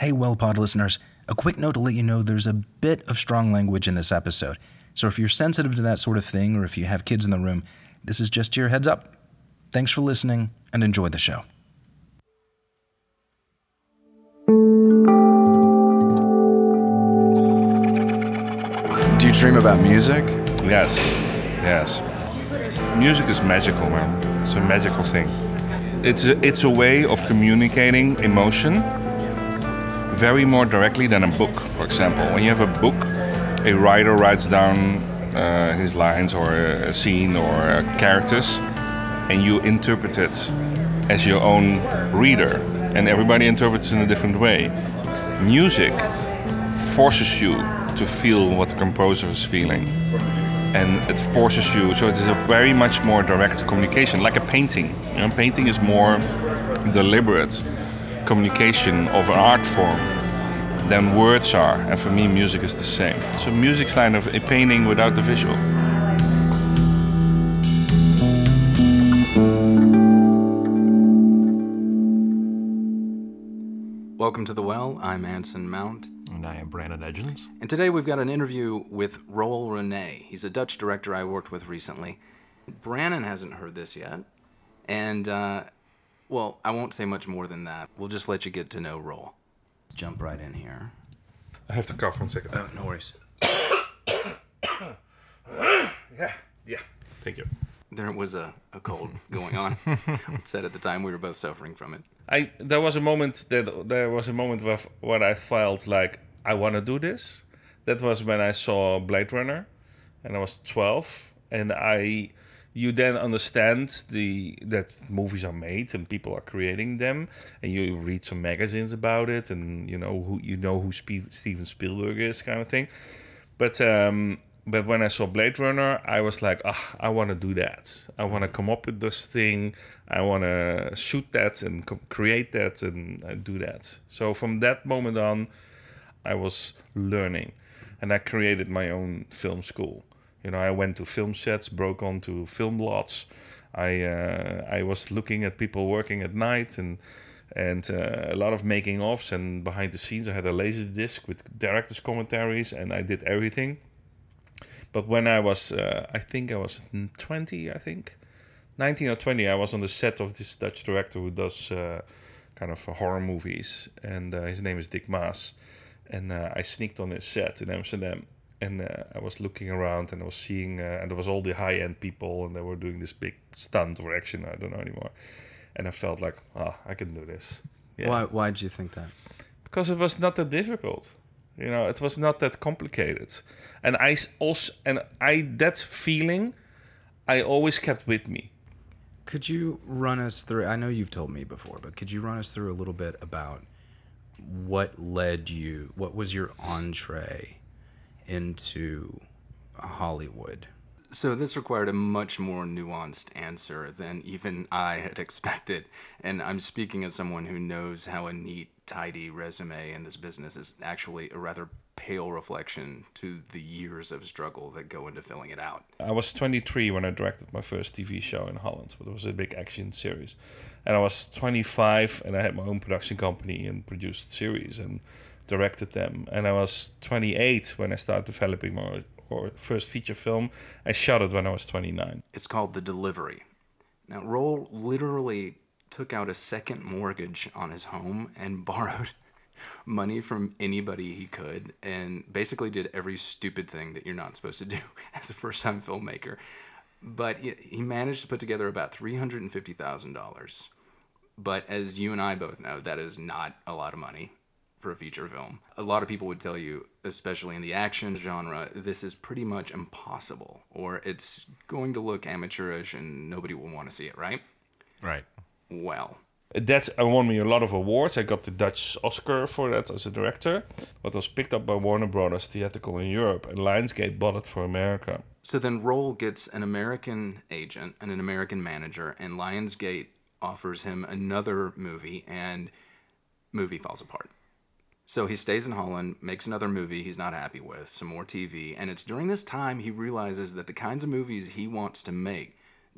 Hey, Well Pod listeners, a quick note to let you know there's a bit of strong language in this episode. So if you're sensitive to that sort of thing, or if you have kids in the room, this is just your heads up. Thanks for listening and enjoy the show. Do you dream about music? Yes, yes. Music is magical, man. It's a magical thing. It's a, it's a way of communicating emotion very more directly than a book, for example. When you have a book, a writer writes down uh, his lines or a scene or characters, and you interpret it as your own reader, and everybody interprets in a different way. Music forces you to feel what the composer is feeling and it forces you so it is a very much more direct communication like a painting you know, painting is more deliberate communication of an art form than words are and for me music is the same so music's kind of a painting without the visual Welcome to The Well. I'm Anson Mount. And I am Brandon Edgens. And today we've got an interview with Roel Reiné. He's a Dutch director I worked with recently. Brandon hasn't heard this yet. And, uh, well, I won't say much more than that. We'll just let you get to know Roel. Jump right in here. I have to cough for one second Oh, no worries. yeah yeah thank you There was a, a cold going on. Said at the time we were both suffering from it. I there was a moment that there was a moment where, what I felt like I want to do this. That was when I saw Blade Runner, and I was twelve, and I you then understand the that movies are made and people are creating them, and you read some magazines about it, and you know who you know who Spe- Steven Spielberg is, kind of thing. But um, but when I saw Blade Runner, I was like, ah, I want to do that. I want to come up with this thing. I want to shoot that and co- create that and uh, do that. So from that moment on, I was learning, and I created my own film school. You know, I went to film sets, broke onto film lots. I uh, I was looking at people working at night and and uh, a lot of making offs and behind the scenes. I had a laser disc with director's commentaries, and I did everything. But when I was, uh, I think I was 20, I think, 19 or 20, I was on the set of this Dutch director who does uh, kind of horror movies, and uh, his name is Dick Maas. And uh, I sneaked on his set in Amsterdam, and uh, I was looking around, and I was seeing, uh, and there was all the high-end people, and they were doing this big stunt or action, I don't know anymore. And I felt like, ah, I can do this. Yeah Why, why did you think that? because it was not that difficult you know it was not that complicated and I also and i that feeling i always kept with me Could you run us through? I know you've told me before, but could you run us through a little bit about what led you? What was your entree into Hollywood? So this required a much more nuanced answer than even I had expected, and I'm speaking as someone who knows how a neat, tidy resume in this business is actually a rather pale reflection to the years of struggle that go into filling it out. i was 23 when i directed my first tv show in holland but it was a big action series and i was 25 and i had my own production company and produced series and directed them and i was 28 when i started developing my or first feature film i shot it when i was 29 It's called The Delivery. Now, Roel literally took out a second mortgage on his home and borrowed money from anybody he could and basically did every stupid thing that you're not supposed to do as a first time filmmaker. But he he managed to put together about $350,000. But as you and I both know, that is not a lot of money for a feature film. A lot of people would tell you, especially in the action genre, this is pretty much impossible, or it's going to look amateurish and nobody will want to see it, right? Right. Well, that won me a lot of awards. I got the Dutch Oscar for that as a director, but was picked up by Warner Brothers Theatrical in Europe, and Lionsgate bought it for America. so then Roel gets an American agent and an American manager, and Lionsgate offers him another movie, and movie falls apart. So he stays in Holland, makes another movie he's not happy with, some more TV, and it's during this time he realizes that the kinds of movies he wants to make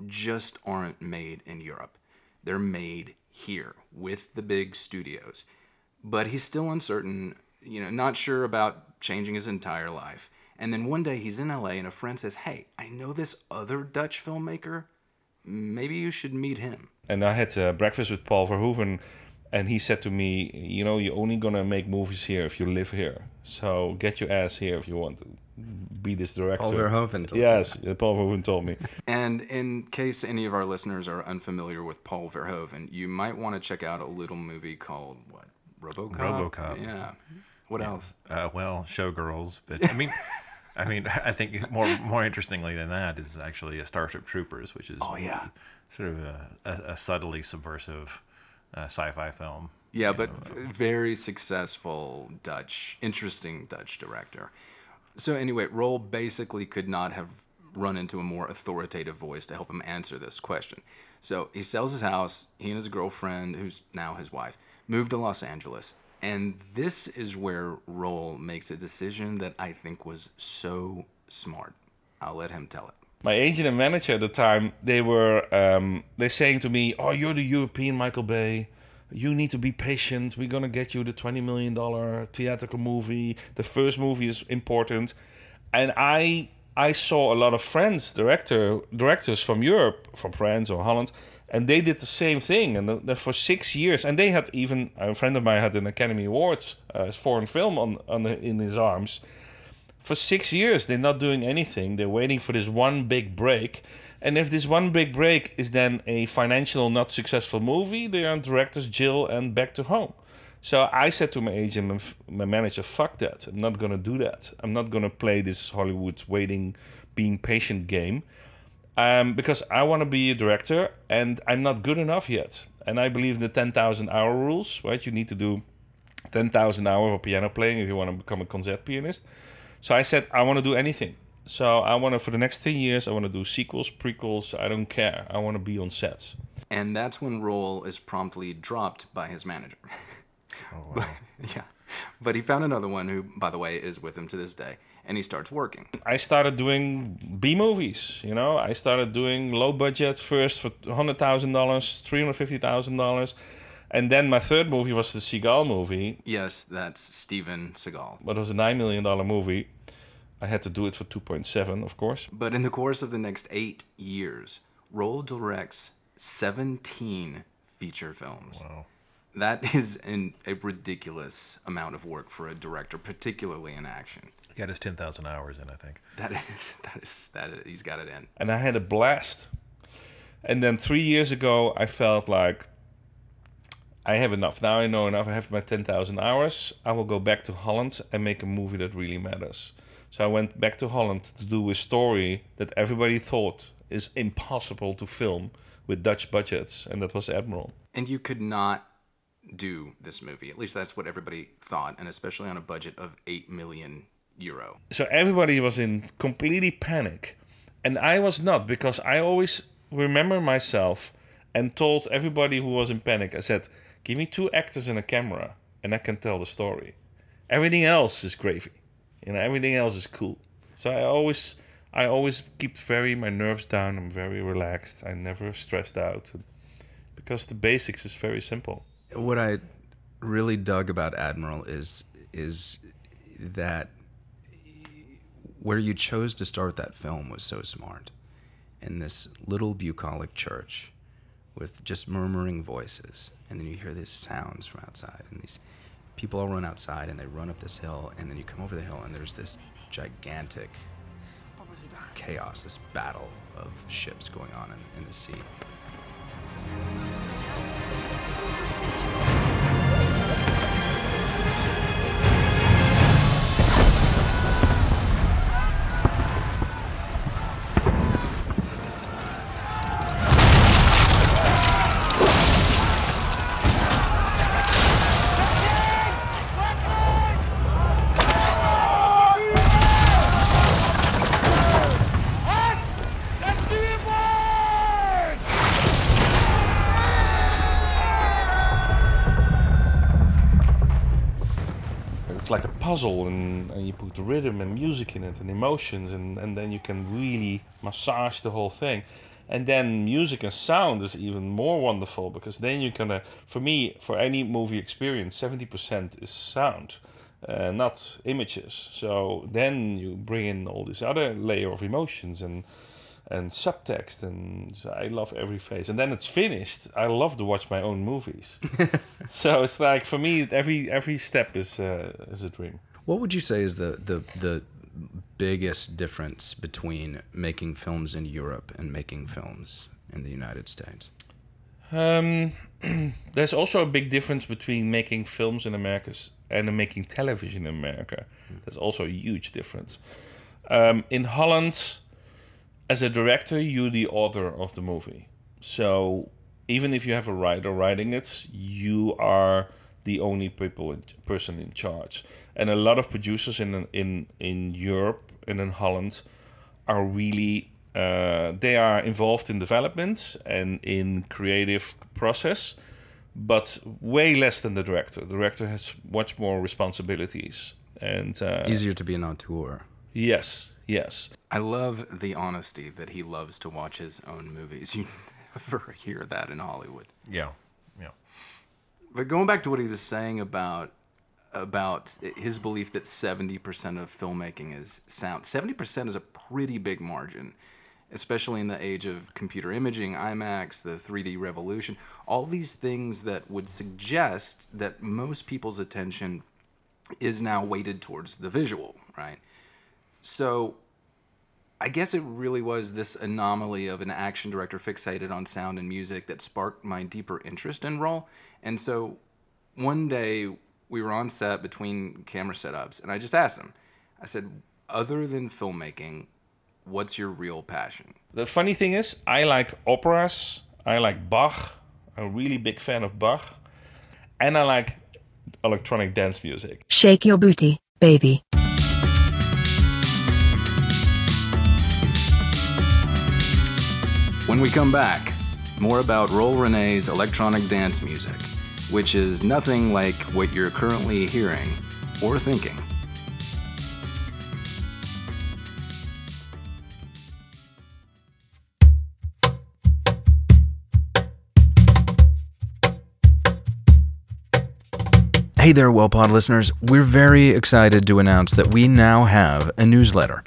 just aren't made in Europe. They're made here with the big studios. but he's still uncertain, you know, not sure about changing his entire life. And then one day he's in LA and a friend says, Hey, I know this other Dutch filmmaker. Maybe you should meet him. and I had uh, breakfast with Paul Verhoeven, and he said to me, "You know, you're only gonna make movies here if you live here. So get your ass here if you want to be this director." Paul Verhoeven told yes, uh, Paul Verhoeven told me. And in case any of our listeners are unfamiliar with Paul Verhoeven, you might want to check out a little movie called what? RoboCop. RoboCop. Yeah. What else? Uh, well, Showgirls, but I mean, I mean, I think more more interestingly than that is actually a Starship Troopers, which is Oh, yeah. sort of a, a, a subtly subversive uh, sci-fi film. Yeah, but v- very successful Dutch, interesting Dutch director. So anyway, Roel basically could not have run into a more authoritative voice to help him answer this question. So he sells his house. He and his girlfriend, who's now his wife, move to Los Angeles. And this is where Roel makes a decision that I think was so smart. I'll let him tell it. My agent and manager at the time they were um, they saying to me oh you're the european michael bay. You need to be patient. We're gonna get you the 20 million dollar theatrical movie. The first movie is important. And i i saw a lot of friends director directors from europe from france or holland and they did the same thing. And the, the- for six years and they had even a friend of mine had an academy awards uh, foreign film on, on the, in his arms for six years they're not doing anything. They're waiting for this one big break. And if this one big break is then a financial not successful movie they are director's jail and back to home. So i said to my agent my manager fuck that. I'm not gonna do that. I'm not gonna play this hollywood waiting being patient game um, because i want to be a director and i'm not good enough yet. And i believe in the 10000 hour rules right? You need to do 10,000 hours of piano playing if you want to become a concert pianist. So I said, I want to do anything. So I want to, for the next 10 years, I want to do sequels, prequels. I don't care. I want to be on sets. And that's when Roel is promptly dropped by his manager. Oh But- yeah. But he found another one who, by the way, is with him to this day. And he starts working. I started doing B movies, you know. I started doing low budget first for $100,000, $350,000. And then my third movie was the Seagal movie, Yes, that's Steven Seagal. but it was a $9 million movie. I had to do it for 2.7, of course. But in the course of the next eight years, Roel directs 17 feature films. Wow. That is an, a ridiculous amount of work for a director, particularly in action. He got his 10,000 hours in, I think. That is, that is, that is, he's got it in. and I had a blast. And then three years ago, I felt like I have enough. Now I know enough. I have my 10,000 hours. I will go back to Holland and make a movie that really matters. So I went back to Holland to do a story that everybody thought is impossible to film with Dutch budgets, and that was Admiral. And you could not do this movie. At least that's what everybody thought, and especially on a budget of 8 million euro. so everybody was in completely panic and i was not because i always remember myself and told everybody who was in panic i said give me two actors and a camera and i can tell the story. Everything else is gravy. You know everything else is cool. So i always i always keep very my nerves down. I'm very relaxed. I never stressed out. Because the basics is very simple. What I really dug about Admiral is is that where you chose to start that film was so smart. In this little bucolic church with just murmuring voices, and then you hear these sounds from outside, and these people all run outside and they run up this hill, and then you come over the hill, and there's this gigantic chaos, this battle of ships going on in, in the sea. Puzzle and, and you put rhythm and music in it and emotions and, and then you can really massage the whole thing And then music and sound is even more wonderful because then you can, uh, for me, for any movie experience, 70% is sound, uh, not images. So then you bring in all this other layer of emotions and and subtext, and so I love every phase. And then it's finished. I love to watch my own movies. so it's like for me, every every step is uh, is a dream. What would you say is the the the biggest difference between making films in Europe and making films in the United States? Um, there's also a big difference between making films in America and making television in America. There's also a huge difference. Um, in Holland, as a director, you're the author of the movie. So even if you have a writer writing it, you are the only people in, person in charge. And a lot of producers in in in Europe and in Holland are really uh, they are involved in development and in creative process, but way less than the director. The director has much more responsibilities and uh, Easier to be an auteur. Yes, yes. I love the honesty that he loves to watch his own movies. You never hear that in Hollywood. Yeah. Yeah. But going back to what he was saying about about his belief that 70% of filmmaking is sound. 70% is a pretty big margin, especially in the age of computer imaging, IMAX, the 3D revolution, all these things that would suggest that most people's attention is now weighted towards the visual, right? So I guess it really was this anomaly of an action director fixated on sound and music that sparked my deeper interest in Roel. And so one day we were on set between camera setups, and I just asked him, I said, other than filmmaking, what's your real passion? The funny thing is, I like operas. I like Bach. I'm a really big fan of Bach, and I like electronic dance music. Shake your booty, baby. When we come back, more about Roel Reiné's electronic dance music, which is nothing like what you're currently hearing or thinking. Hey there, WellPod listeners. We're very excited to announce that we now have a newsletter.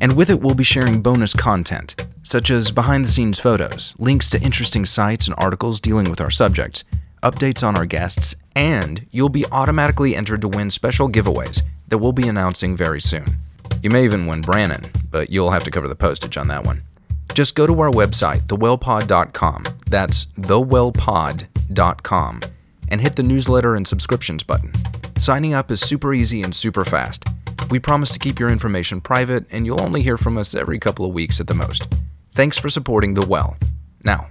And with it, we'll be sharing bonus content, such as behind the scenes photos, links to interesting sites and articles dealing with our subjects, updates on our guests, and you'll be automatically entered to win special giveaways that we'll be announcing very soon. You may even win Brannon, but you'll have to cover the postage on that one. Just go to our website, thewellpod.com. That's thewellpod.com and hit the newsletter and subscriptions button. Signing up is super easy and super fast. We promise to keep your information private, and you'll only hear from us every couple of weeks at the most. Thanks for supporting The Well. Now,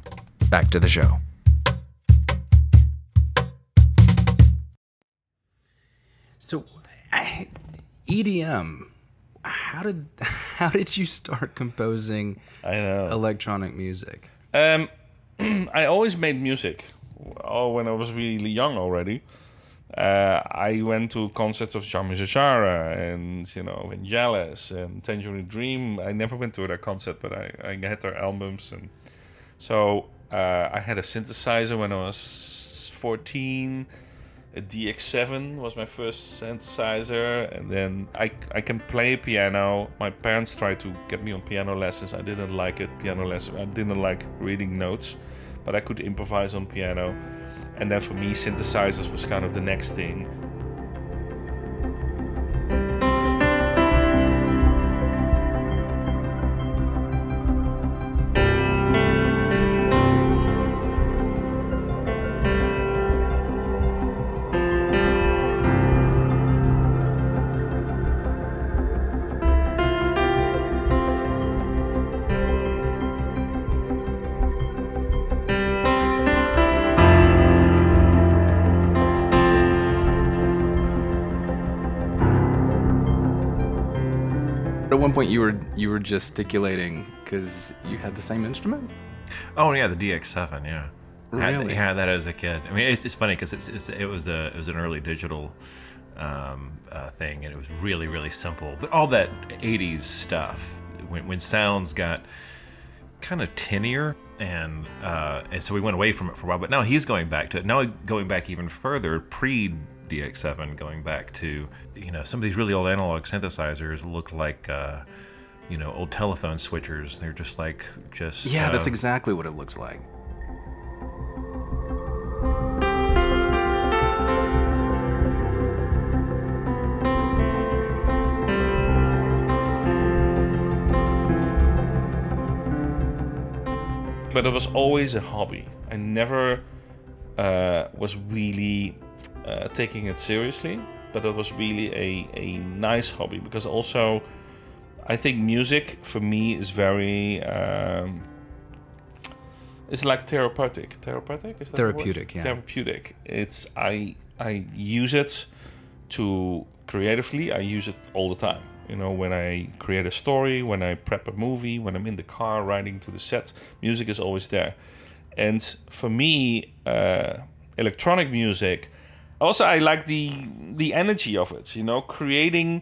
back to the show. So, I- EDM. How did how did you start composing I know. electronic music? Um, I always made music. Oh, when I was really young already. Uh, I went to concerts of Jean-Michel and you know Vangelis and Tangerine Dream. I never went to their concert, but I, I had their albums and so uh, I had a synthesizer when I was 14. A DX7 was my first synthesizer, and then I, I can play piano. My parents tried to get me on piano lessons. I didn't like it. Piano lessons. I didn't like reading notes, but I could improvise on piano. And then for me, synthesizers was kind of the next thing. Point, you were you were gesticulating because you had the same instrument. Oh yeah, the DX7. Yeah. Had- Really? yeah, that as a kid. I mean, it's, it's funny because it's, it's it was a it was an early digital um, uh, thing, and it was really really simple. But all that '80s stuff, when when sounds got kind of tinier, and uh, and so we went away from it for a while. But now he's going back to it. Now going back even further, pre DX7, going back to you know some of these really old analog synthesizers look like. Uh, you know, old telephone switchers. They're just like just Yeah, that's uh, exactly what it looks like. but it was always a hobby. I never uh, was really uh, taking it seriously, but it was really a, a nice hobby because also I think music for me is very. Um, it's like therapeutic. Therapeutic is that? Therapeutic, yeah. Therapeutic. It's I I use it to creatively. I use it all the time. You know, when I create a story, when I prep a movie, when I'm in the car riding to the set, music is always there. And for me, uh, electronic music. Also, I like the the energy of it. You know, creating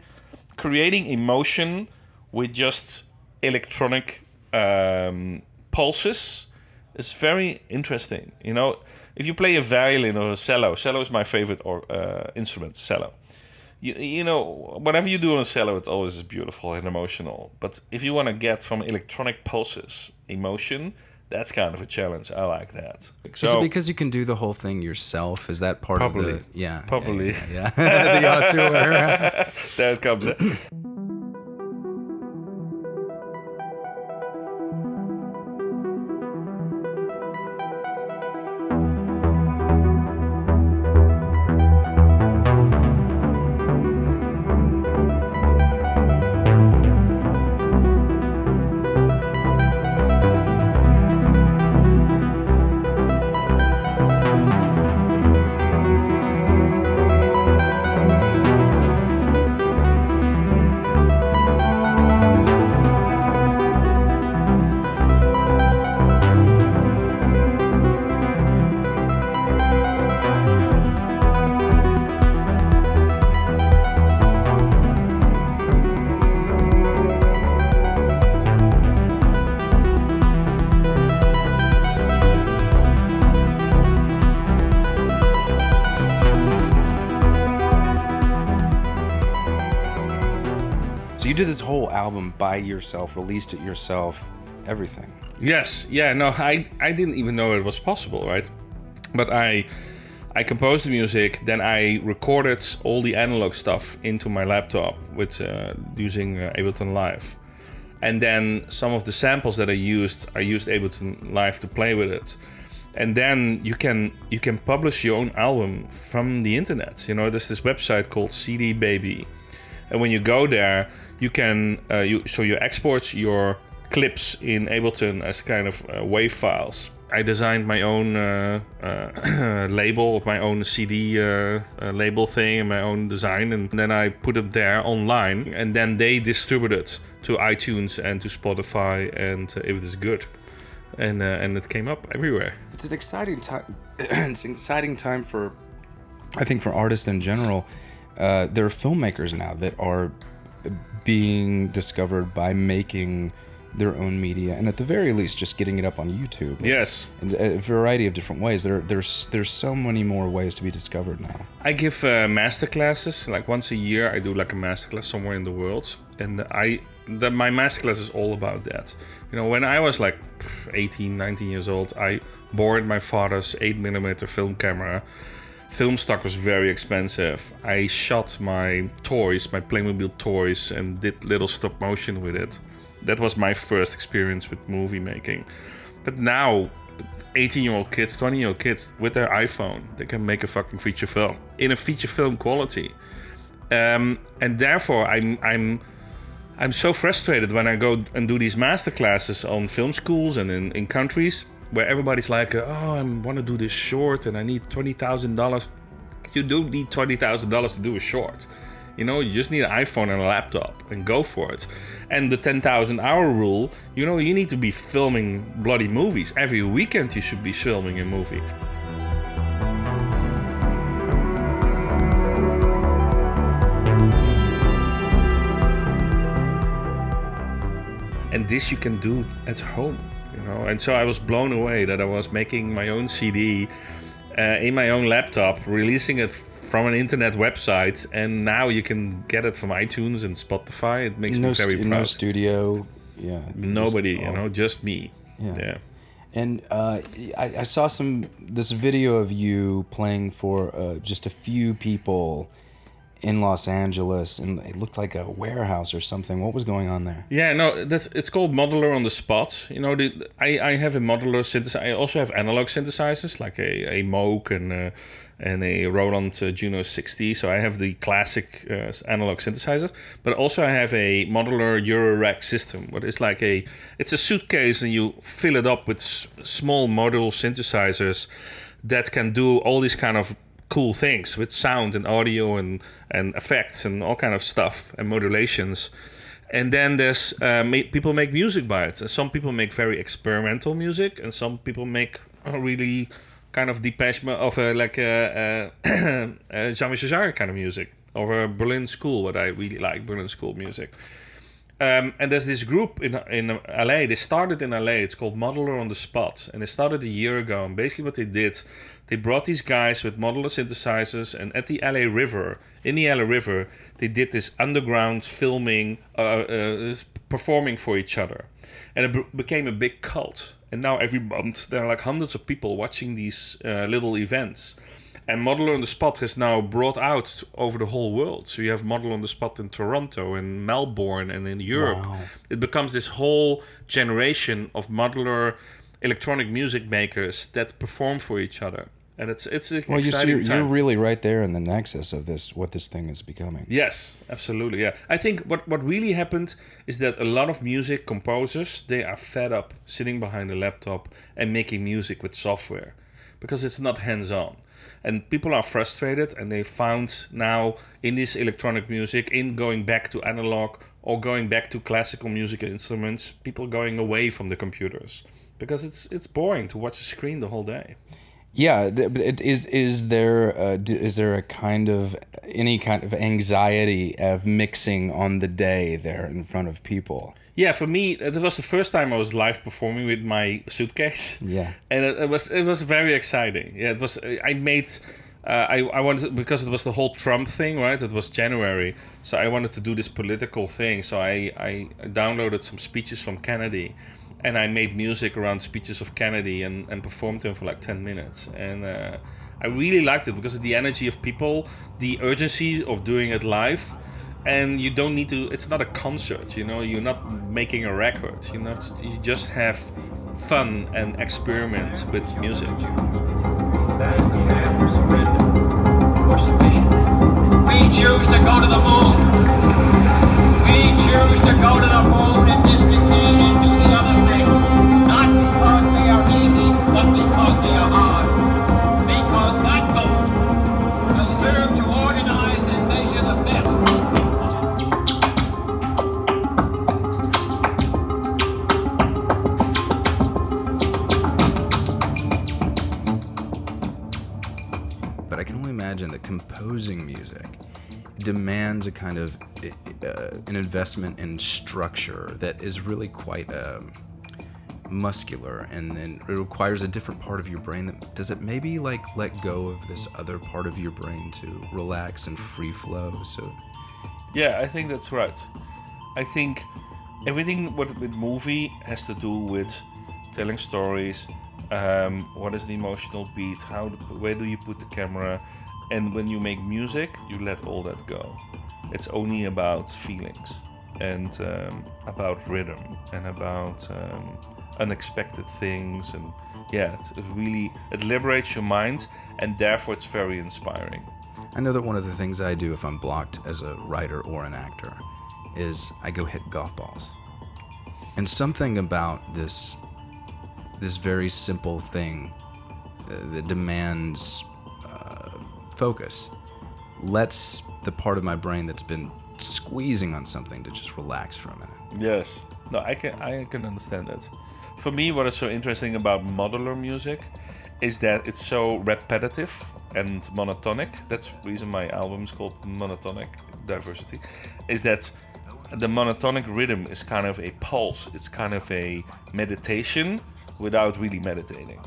creating emotion with just electronic um, pulses is very interesting. You know, if you play a violin or a cello, cello is my favorite or uh, instrument, cello. You, you know, whatever you do on a cello, it's always beautiful and emotional. But if you want to get from electronic pulses emotion, that's kind of a challenge. I like that. Is it because you can do the whole thing yourself? Is that part Probably. of the yeah? Probably. Yeah. yeah, yeah. the auteur. there it comes. album by yourself, released it yourself, everything. Yes, yeah, no, I I didn't even know it was possible, right? But I I composed the music, then I recorded all the analog stuff into my laptop with uh, using uh, Ableton Live, and then some of the samples that I used, I used Ableton Live to play with it, and then you can you can publish your own album from the internet. You know, there's this website called CD Baby, and when you go there, you can uh, you so you export your clips in Ableton as kind of uh, WAV files. I designed my own uh, uh, label of my own CD uh, uh, label thing and my own design, and then I put it there online, and then they distribute it to iTunes and to Spotify, and if it is good, and and it came up everywhere. It's an exciting time. it's an exciting time for, I think, for artists in general. There are filmmakers now that are being discovered by making their own media, and at the very least, just getting it up on YouTube. Yes, in a variety of different ways. There, there's, there's so many more ways to be discovered now. I give uh, master classes like once a year. I do like a master class somewhere in the world, and I the, my master class is all about that. You know, when I was like 18, 19 years old, I borrowed my father's 8 millimeter film camera. Film stock was very expensive. I shot my toys, my Playmobil toys, and did little stop motion with it. That was my first experience with movie making. But now 18 year old kids, 20 year old kids with their iPhone, they can make a fucking feature film in a feature film quality. Um, and therefore, I'm, I'm, I'm so frustrated when I go and do these master classes on film schools and in, in countries where everybody's like, oh, I want to do this short and I need $20,000. You don't need $20,000 to do a short. You know, you just need an iPhone and a laptop and go for it. And the 10,000 hour rule, you know, you need to be filming bloody movies. Every weekend you should be filming a movie. This you can do at home. you know. And so I was blown away that I was making my own CD uh, in my own laptop, releasing it from an internet website, and now you can get it from iTunes and Spotify. It makes no, me very stu- proud. no studio. Yeah. Nobody, you know, just me. Yeah. yeah. And uh, I, I saw some this video of you playing for uh, just a few people in Los Angeles, and it looked like a warehouse or something. What was going on there? Yeah, no, that's it's called modular on the spot. You know, the, I, I have a modular synthesizer. I also have analog synthesizers like a, a Moog and uh, and a Roland uh, Juno 60. So I have the classic uh, analog synthesizers, but also I have a modular Eurorack system. What is like a it's a suitcase and you fill it up with s- small module synthesizers that can do all these kind of cool things with sound and audio and and effects and all kind of stuff and modulations and then there's uh, ma- people make music by it and some people make very experimental music and some people make really kind of Depeche of a, like a, a, Jean-Michel kind of music or Berlin School what I really like Berlin School music um, and there's this group in in LA. They started in LA. It's called Modular on the Spot, and they started a year ago. And basically, what they did, they brought these guys with modular synthesizers, and at the LA River, in the LA River, they did this underground filming, uh, uh, performing for each other, and it be- became a big cult. And now every month there are like hundreds of people watching these uh, little events. And Modular on the Spot has now brought out over the whole world. So you have Modular on the Spot in Toronto, and Melbourne, and in Europe. Wow. It becomes this whole generation of modular electronic music makers that perform for each other. And it's it's an Well, you see, exciting you're, you're really right there in the nexus of this, what this thing is becoming. Yes, absolutely. Yeah, I think what what really happened is that a lot of music composers they are fed up sitting behind a laptop and making music with software because it's not hands-on. And people are frustrated, and they found now in this electronic music, in going back to analog or going back to classical music instruments, people going away from the computers because it's it's boring to watch a screen the whole day. Yeah, th- is is there a, is there a kind of any kind of anxiety of mixing on the day there in front of people? Yeah, for me, it was the first time I was live performing with my suitcase. Yeah. and it, it was it was very exciting. Yeah, it was. I made. Uh, I I wanted because it was the whole Trump thing, right? It was January, so I wanted to do this political thing. So I I downloaded some speeches from Kennedy, and I made music around speeches of Kennedy and and performed them for like ten minutes. And uh, I really liked it because of the energy of people, the urgency of doing it live and you don't need to it's not a concert you know you're not making a record you know you just have fun and experiment with music We choose to go to the moon. We choose to go to the moon and this But I can only imagine that composing music demands a kind of uh, an investment in structure that is really quite um, muscular, and then it requires a different part of your brain. That does it maybe like let go of this other part of your brain to relax and free flow. So yeah i think that's right i think everything with, with movie has to do with telling stories um, what is the emotional beat how where do you put the camera and when you make music you let all that go it's only about feelings and um, about rhythm and about um, unexpected things and yeah it's it really it liberates your mind and therefore it's very inspiring I know that one of the things I do if I'm blocked as a writer or an actor is I go hit golf balls. And something about this this very simple thing uh, that demands uh, focus lets the part of my brain that's been squeezing on something to just relax for a minute. Yes. No, I can I can understand that. For me, what is so interesting about modular music is that it's so repetitive and monotonic. That's the reason my album is called Monotonic Diversity. Is that the monotonic rhythm is kind of a pulse. It's kind of a meditation without really meditating.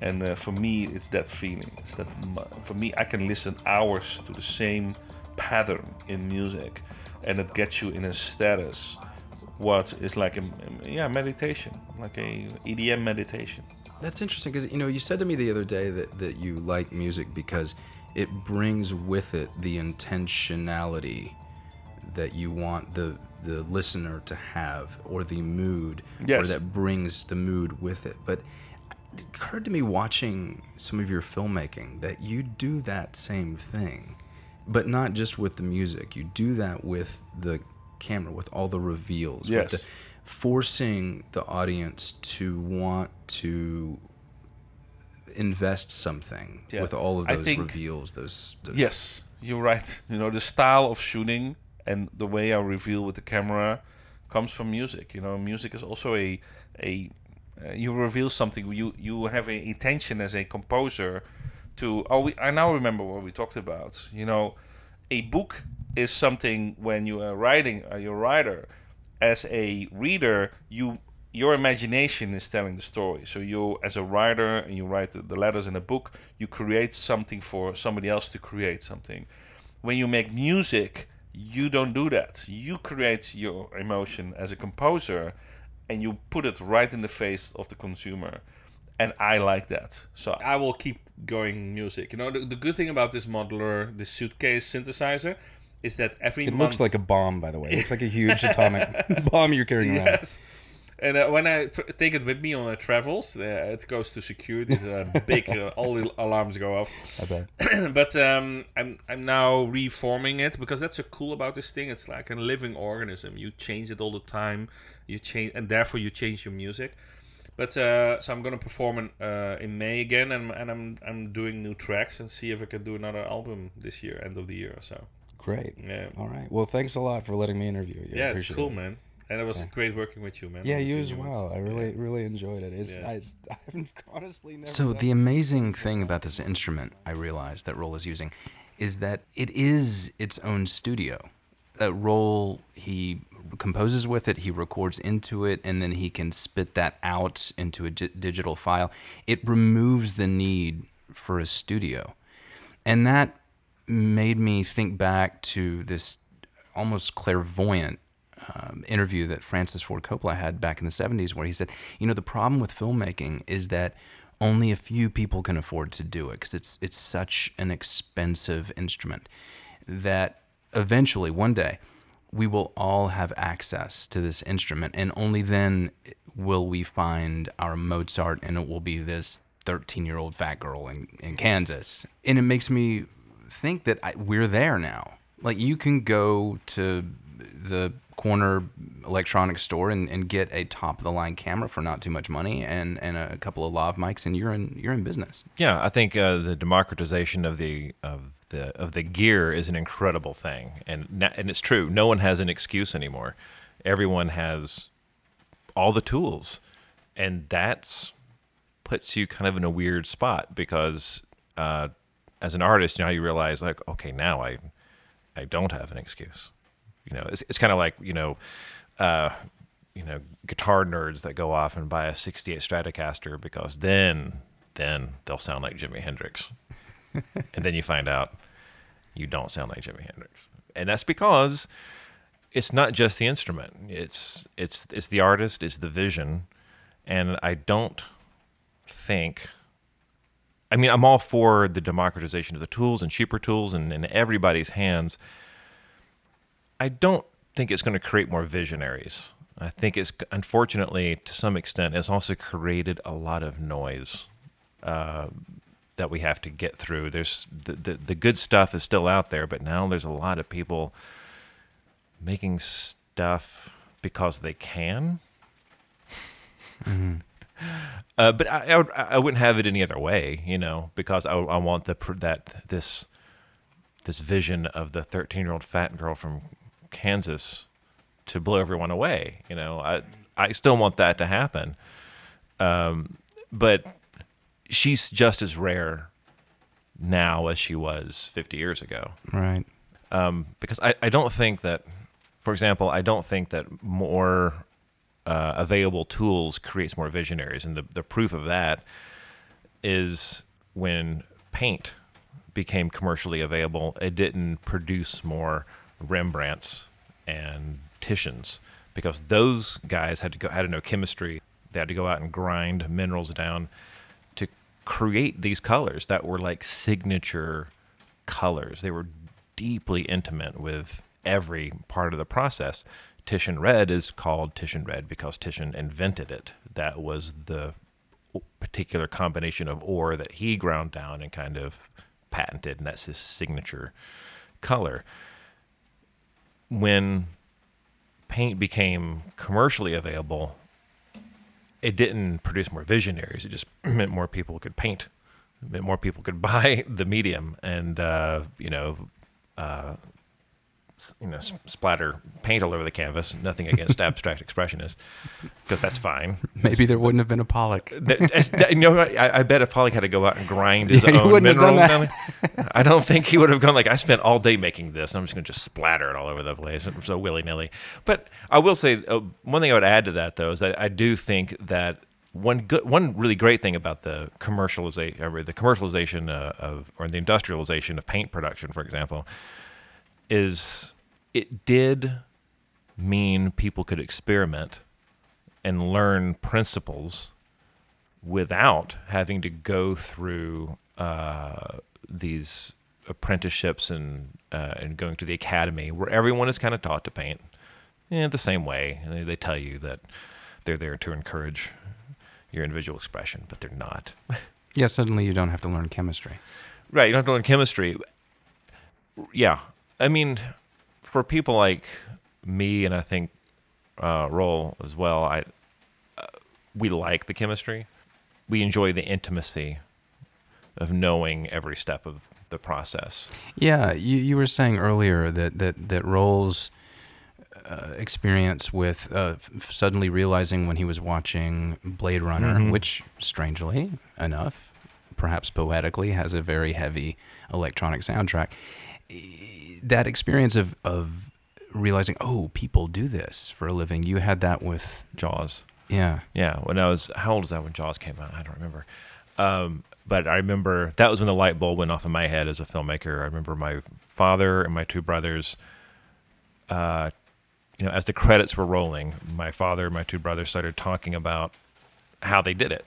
And uh, for me, it's that feeling. It's that for me, I can listen hours to the same pattern in music, and it gets you in a status what is like a yeah meditation, like a EDM meditation. That's interesting because you know you said to me the other day that that you like music because it brings with it the intentionality that you want the the listener to have or the mood or that brings the mood with it. But it occurred to me watching some of your filmmaking that you do that same thing, but not just with the music. You do that with the camera, with all the reveals, Yes. with the, forcing the audience to want to invest something Yeah. with all of those think- reveals. Those, those Yes, you're right. You know, the style of shooting and the way I reveal with the camera comes from music. You know, music is also a a uh, you reveal something. You you have a intention as a composer to. Oh, we, I now remember what we talked about. You know, a book is something when you are writing. Uh, you're writer. As a reader, you your imagination is telling the story. So you, as a writer, and you write the letters in a book, you create something for somebody else to create something. When you make music, you don't do that. You create your emotion as a composer, and you put it right in the face of the consumer. And I like that. So I will keep going music. You know, the, the good thing about this modular, this suitcase synthesizer, is that every It month looks like a bomb, by the way. It looks like a huge atomic bomb you're carrying around. Yes. And uh, when I tr- take it with me on uh, travels, uh, it goes to security. It's a big, uh, all the alarms go off. But um, I'm I'm now reforming it because that's so cool about this thing. It's like a living organism. You change it all the time. You change, and therefore you change your music. But uh, so I'm gonna perform in, uh, in May again, and, and I'm I'm doing new tracks and see if I can do another album this year, end of the year or so. Great. Yeah. All right. Well, thanks a lot for letting me interview you. Yeah, it's cool, it. man. And it was great working with you, man. Yeah, you as well. ones. I really, really enjoyed it. It's, Yeah. I, I've honestly never. So the amazing thing about this instrument, I realized that Roel is using, is that it is its own studio. That Roel, he composes with it, he records into it, and then he can spit that out into a di- digital file. It removes the need for a studio, and that made me think back to this almost clairvoyant um, interview that Francis Ford Coppola had back in the 70s, where he said, You know, the problem with filmmaking is that only a few people can afford to do it because it's, it's such an expensive instrument that eventually, one day, we will all have access to this instrument, and only then will we find our Mozart, and it will be this 13 year old fat girl in, in Kansas. And it makes me think that I, we're there now. Like, you can go to the corner electronics store and, and get a top of the line camera for not too much money and, and a couple of lav mics, and you're in, you're in business. Yeah, I think uh, the democratization of the of the of the gear is an incredible thing, and and it's true. No one has an excuse anymore. Everyone has all the tools, and that's puts you kind of in a weird spot because uh, as an artist, you know, you realize like, okay, now I I don't have an excuse. You know, it's it's kind of like you know. Uh, you know, guitar nerds that go off and buy a '68 Stratocaster because then, then they'll sound like Jimi Hendrix, and then you find out you don't sound like Jimi Hendrix, and that's because it's not just the instrument; it's it's it's the artist, it's the vision, and I don't think. I mean, I'm all for the democratization of the tools and cheaper tools and in everybody's hands. I don't think it's going to create more visionaries. I think it's unfortunately to some extent it's also created a lot of noise uh, that we have to get through. There's the, the the good stuff is still out there, but now there's a lot of people making stuff because they can. Uh, but I, I, would, I wouldn't have it any other way, you know, because I, I want the that this this vision of the 13 year old fat girl from Kansas to blow everyone away. You know, I I still want that to happen, um, but she's just as rare now as she was 50 years ago Right. um, because I, I don't think that, for example, I don't think that more uh, available tools creates more visionaries, and the, the proof of that is when paint became commercially available, it didn't produce more Rembrandts and Titians because those guys had to go had to know chemistry. They had to go out and grind minerals down create these colors that were like signature colors. They were deeply intimate with every part of the process. Titian red is called Titian red because Titian invented it. That was the particular combination of ore that he ground down and kind of patented, and that's his signature color. When paint became commercially available, it didn't produce more visionaries. It just meant more people could paint. It meant more people could buy the medium and uh, you know, uh, you know, splatter paint all over the canvas. Nothing against abstract expressionists, because that's fine. Maybe there wouldn't have been a Pollock. That- that- you know. I, I bet if Pollock had to go out and grind his Yeah, own mineral, I don't think he would have gone like I spent all day making this. I'm just going to just splatter it all over the place, so willy nilly. But I will say uh, one thing I would add to that though is that I do think that one good, one really great thing about the commercialization, the commercialization uh, of, or the industrialization of paint production, for example, is it did mean people could experiment and learn principles without having to go through uh, these apprenticeships and uh, and going to the academy where everyone is kind of taught to paint in the same way. And they, they tell you that they're there to encourage your individual expression, but they're not. Yeah, suddenly you don't have to learn chemistry. Right, you don't have to learn chemistry. Yeah, I mean, for people like me, and I think uh, Roel as well, I uh, we like the chemistry. We enjoy the intimacy of knowing every step of the process. Yeah, you, you were saying earlier that that that Roel's uh, experience with uh, f- suddenly realizing when he was watching Blade Runner, Mhm. which strangely enough, perhaps poetically, has a very heavy electronic soundtrack. That experience of of realizing, oh, people do this for a living. You had that with Jaws. yeah, Yeah, when I was how old was that when Jaws came out? I don't remember. Um, but I remember that was when the light bulb went off in my head as a filmmaker. I remember my father and my two brothers. Uh, you know, as the credits were rolling, my father and my two brothers started talking about how they did it.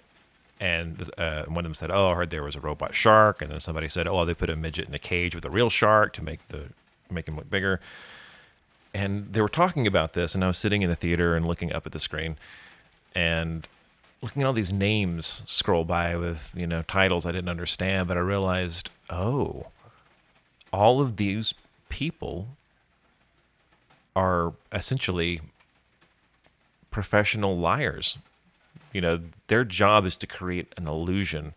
And uh, one of them said, "Oh, I heard there was a robot shark," and then somebody said, "Oh, they put a midget in a cage with a real shark to make the make him look bigger." And they were talking about this, and I was sitting in the theater and looking up at the screen, and looking at all these names scroll by with you know titles I didn't understand, but I realized, oh, all of these people are essentially professional liars. You know, their job is to create an illusion.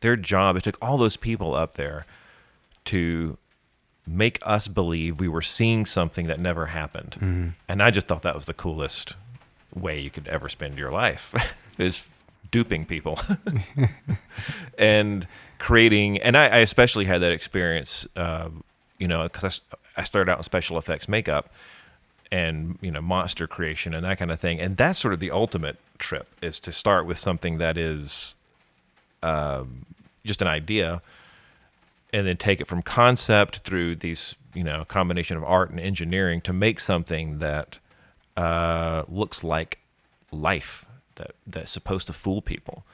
Their job, it took all those people up there to make us believe we were seeing something that never happened. And I just thought that was the coolest way you could ever spend your life is duping people and creating. And I, I especially had that experience, uh, you know, because I started out in special effects makeup and you know monster creation and that kind of thing and that's sort of the ultimate trip is to start with something that is um, just an idea and then take it from concept through these you know combination of art and engineering to make something that uh, looks like life that that's supposed to fool people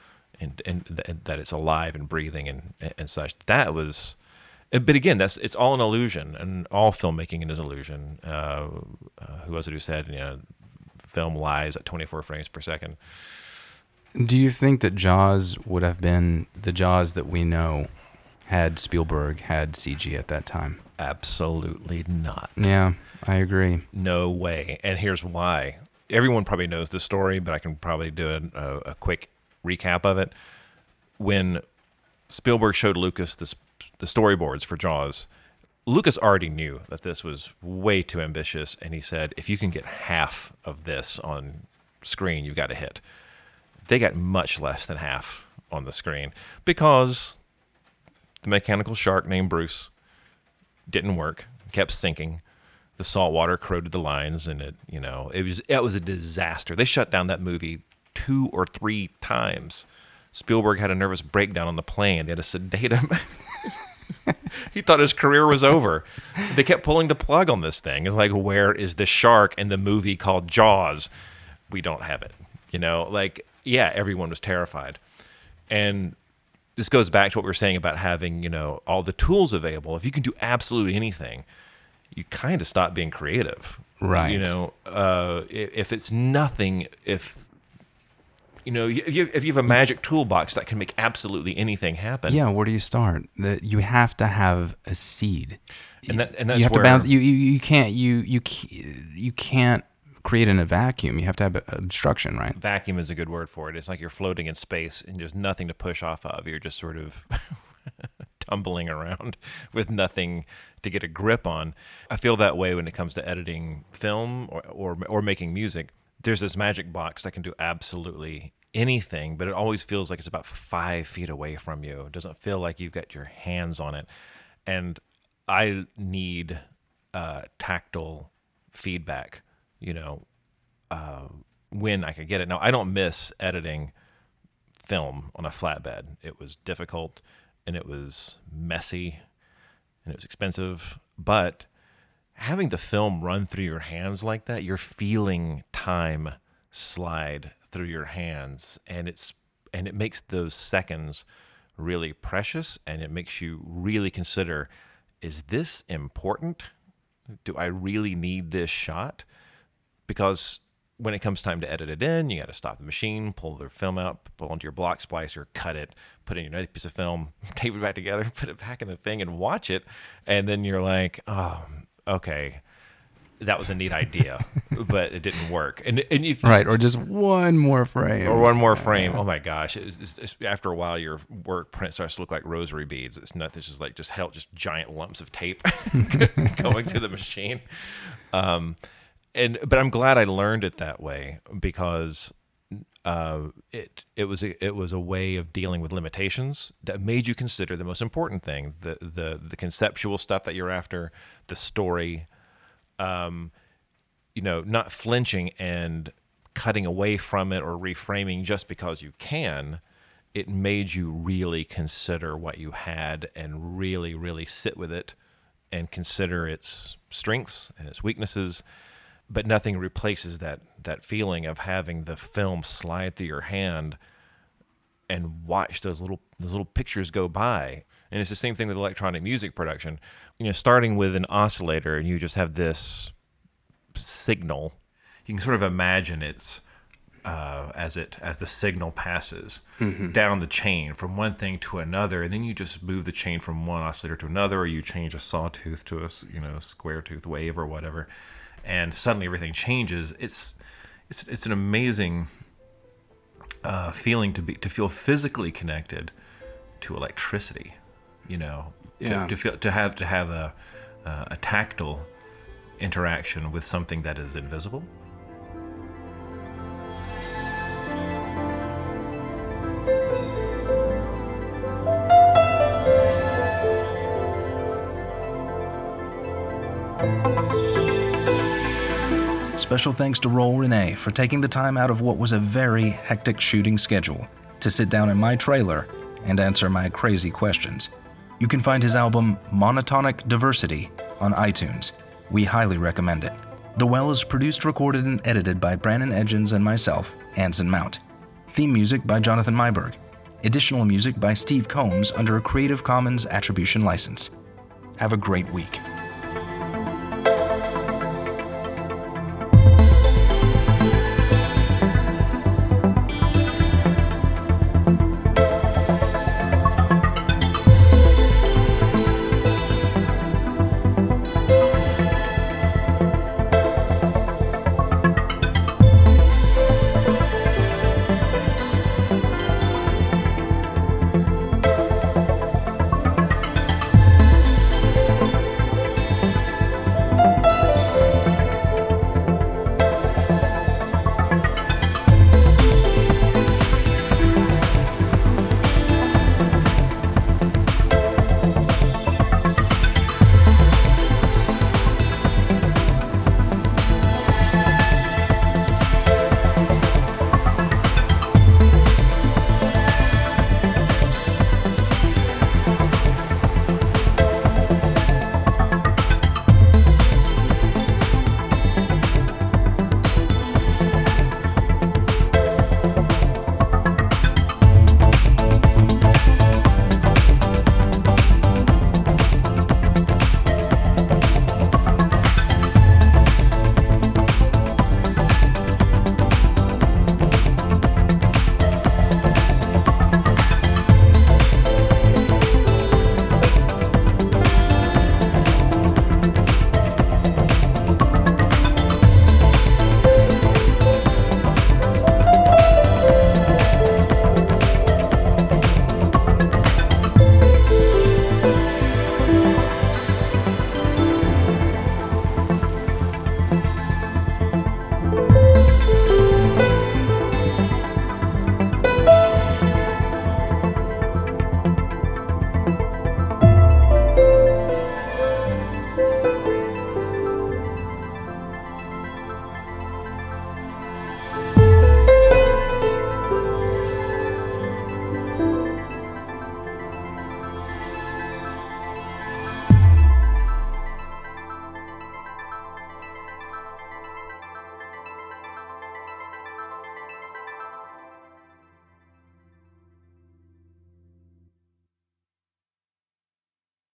and and, th- and that it's alive and breathing and and such. That was uh, but again that's it's all an illusion and all filmmaking is an illusion. Uh, uh, who was it who said you know film lies at 24 frames per second? Do you think that Jaws would have been the Jaws that we know had Spielberg had CG at that time? absolutely not Yeah, I agree. No way. And here's why. Everyone probably knows the story, but I can probably do a, a, a quick recap of it. When Spielberg showed Lucas this, the storyboards for Jaws, Lucas already knew that this was way too ambitious, and he said, "If you can get half of this on screen, you've got a hit." They got much less than half on the screen because the mechanical shark named Bruce. Didn't work. Kept sinking. The salt water corroded the lines, and it, you know, it was it was a disaster. They shut down that movie two or three times. Spielberg had a nervous breakdown on the plane. They had to sedate him. he thought his career was over. They kept pulling the plug on this thing. It's like, where is the shark in the movie called Jaws? We don't have it. You know, like, yeah, everyone was terrified. And this goes back to what we were saying about having, you know, all the tools available. If you can do absolutely anything, you kind of stop being creative. Right. You know, uh, if, it's nothing, if you know, if you, if you have a magic toolbox that can make absolutely anything happen, Yeah, where do you start? That you have to have a seed. and that and that's you have where, to bounce. You, you you can't you you you can't create in a vacuum. You have to have obstruction, right? vacuum is a good word for it. It's like you're floating in space and there's nothing to push off of. You're just sort of tumbling around with nothing to get a grip on. I feel that way when it comes to editing film or, or, or making music. There's this magic box that can do absolutely anything, but it always feels like it's about five feet away from you. It doesn't feel like you've got your hands on it. And I need uh, tactile feedback, you know, uh, when I could get it. Now, I don't miss editing film on a flatbed. It was difficult and it was messy and it was expensive, but having the film run through your hands like that, you're feeling time slide through your hands and it's and it makes those seconds really precious and it makes you really consider is this important? Do I really need this shot? Because when it comes time to edit it in, you got to stop the machine, pull the film out, pull onto your block splicer, cut it, put in another piece of film, tape it back together, put it back in the thing, and watch it. And then you're like, oh, okay, that was a neat idea, but it didn't work. And and if Right, or just one more frame. or one more frame. Oh my gosh! It's, it's, it's- after a while, your work print starts to look like rosary beads. It's not. It's just like just held, just giant lumps of tape going through the machine. Um, and but I'm glad I learned it that way because uh, it it was a, it was a way of dealing with limitations that made you consider the most important thing the the the conceptual stuff that you're after, the story, um, you know, not flinching and cutting away from it or reframing just because you can. It made you really consider what you had and really, really sit with it and consider its strengths and its weaknesses. But nothing replaces that that feeling of having the film slide through your hand and watch those little those little pictures go by. And it's the same thing with electronic music production. You know, starting with an oscillator and you just have this signal. You can sort of imagine it's uh, as it as the signal passes down the chain from one thing to another, and then you just move the chain from one oscillator to another, or you change a sawtooth to a you know square tooth wave or whatever, and suddenly everything changes. It's it's it's an amazing uh, feeling to be to feel physically connected to electricity. You know, to- to, feel to have to have a uh, a tactile interaction with something that is invisible. Special thanks to Roel Reiné for taking the time out of what was a very hectic shooting schedule to sit down in my trailer and answer my crazy questions. You can find his album Monotonic Diversity on iTunes. We highly recommend it. The Well is produced, recorded, and edited by Brandon Edgens and myself, Anson Mount. Theme music by Jonathan Myberg. Additional music by Steve Combs under a Creative Commons Attribution License. Have a great week.